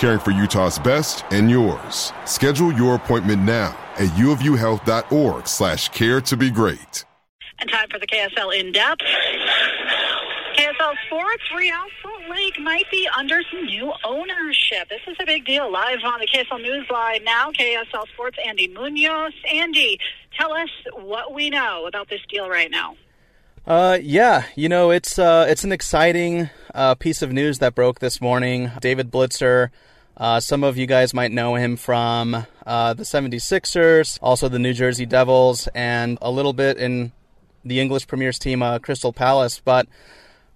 caring for Utah's best and yours. Schedule your appointment now at uofuhealth.org slash care to be great. And time for the KSL in depth. KSL Sports, Real Salt Lake might be under some new ownership. This is a big deal. Live on the KSL News Line now, KSL Sports, Andy Muñoz. Andy, tell us what we know about this deal right now. Uh, yeah, you know it's uh, it's an exciting uh, piece of news that broke this morning. David Blitzer, uh, some of you guys might know him from uh, the 76ers, also the New Jersey Devils, and a little bit in the English Premier's team, uh, Crystal Palace. But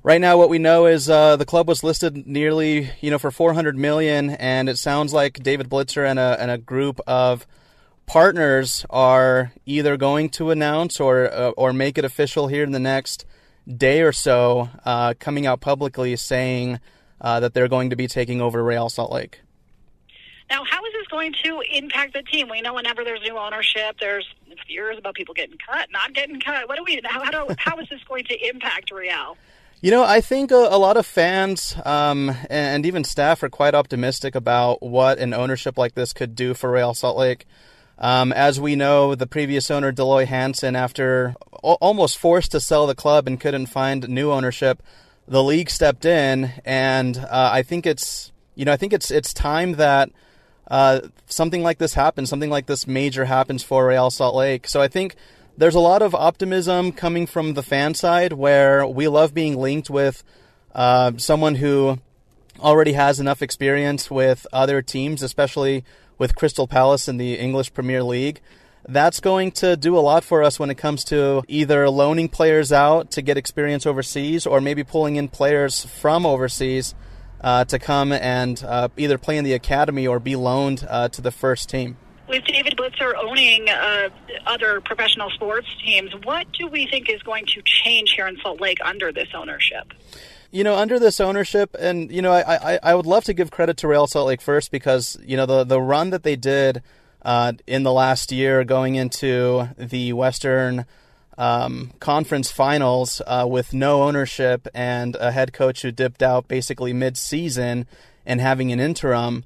right now, what we know is uh, the club was listed nearly, you know, for 400 million, and it sounds like David Blitzer and a and a group of partners are either going to announce or uh, or make it official here in the next day or so, uh, coming out publicly saying uh, that they're going to be taking over Real Salt Lake. Now, how is this going to impact the team? We know whenever there's new ownership, there's fears about people getting cut, not getting cut. What do we? How, how, do, how is this going to impact Real? You know, I think a, a lot of fans um, and, and, even staff are quite optimistic about what an ownership like this could do for Real Salt Lake. Um, as we know, the previous owner, Deloy Loy Hansen, after o- almost forced to sell the club and couldn't find new ownership, the league stepped in, and uh, I think it's you know I think it's it's time that uh, something like this happens, something like this major happens for Real Salt Lake. So I think there's a lot of optimism coming from the fan side, where we love being linked with uh, someone who already has enough experience with other teams, especially with Crystal Palace in the English Premier League. That's going to do a lot for us when it comes to either loaning players out to get experience overseas or maybe pulling in players from overseas uh, to come and uh, either play in the academy or be loaned uh, to the first team. With David Blitzer owning uh, other professional sports teams, what do we think is going to change here in Salt Lake under this ownership? You know, under this ownership, and you know, I, I, I would love to give credit to Real Salt Lake first because you know the the run that they did uh, in the last year, going into the Western um, Conference Finals uh, with no ownership and a head coach who dipped out basically mid-season and having an interim.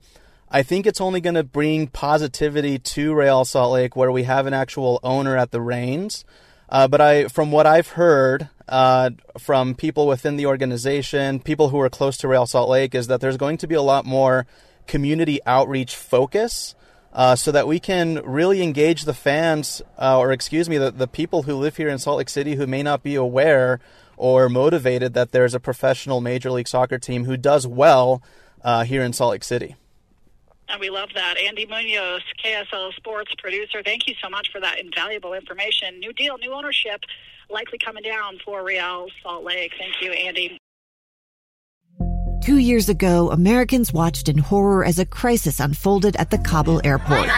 I think it's only going to bring positivity to Real Salt Lake, where we have an actual owner at the reins. Uh, but I, from what I've heard uh, from people within the organization, people who are close to Real Salt Lake, is that there's going to be a lot more community outreach focus. Uh, so that we can really engage the fans, uh, or excuse me, the, the people who live here in Salt Lake City who may not be aware or motivated that there's a professional Major League Soccer team who does well uh, here in Salt Lake City. And we love that. Andy Muñoz, KSL Sports producer, thank you so much for that invaluable information. New deal, new ownership, likely coming down for Real Salt Lake. Thank you, Andy. Two years ago, Americans watched in horror as a crisis unfolded at the Kabul airport.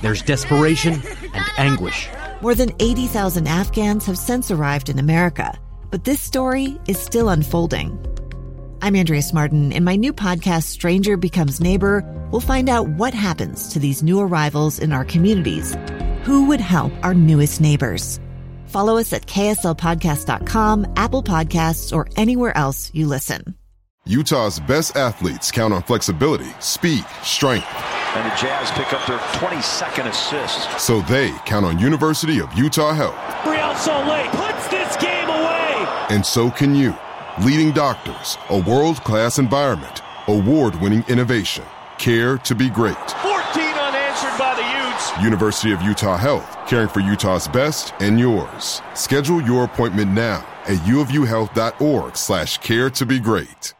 There's desperation and anguish. More than 80,000 Afghans have since arrived in America, but this story is still unfolding. I'm Andrea Smardon. In my new podcast, Stranger Becomes Neighbor, we'll find out what happens to these new arrivals in our communities. Who would help our newest neighbors? Follow us at kslpodcast.com, Apple Podcasts, or anywhere else you listen. Utah's best athletes count on flexibility, speed, strength. And the Jazz pick up their 22nd assist. So they count on University of Utah Health. Real Salt Lake puts this game away. And so can you. Leading doctors, a world-class environment, award-winning innovation, care to be great. 14 unanswered by the Utes. University of Utah Health, caring for Utah's best and yours. Schedule your appointment now at uofuhealth.org slash care to be great.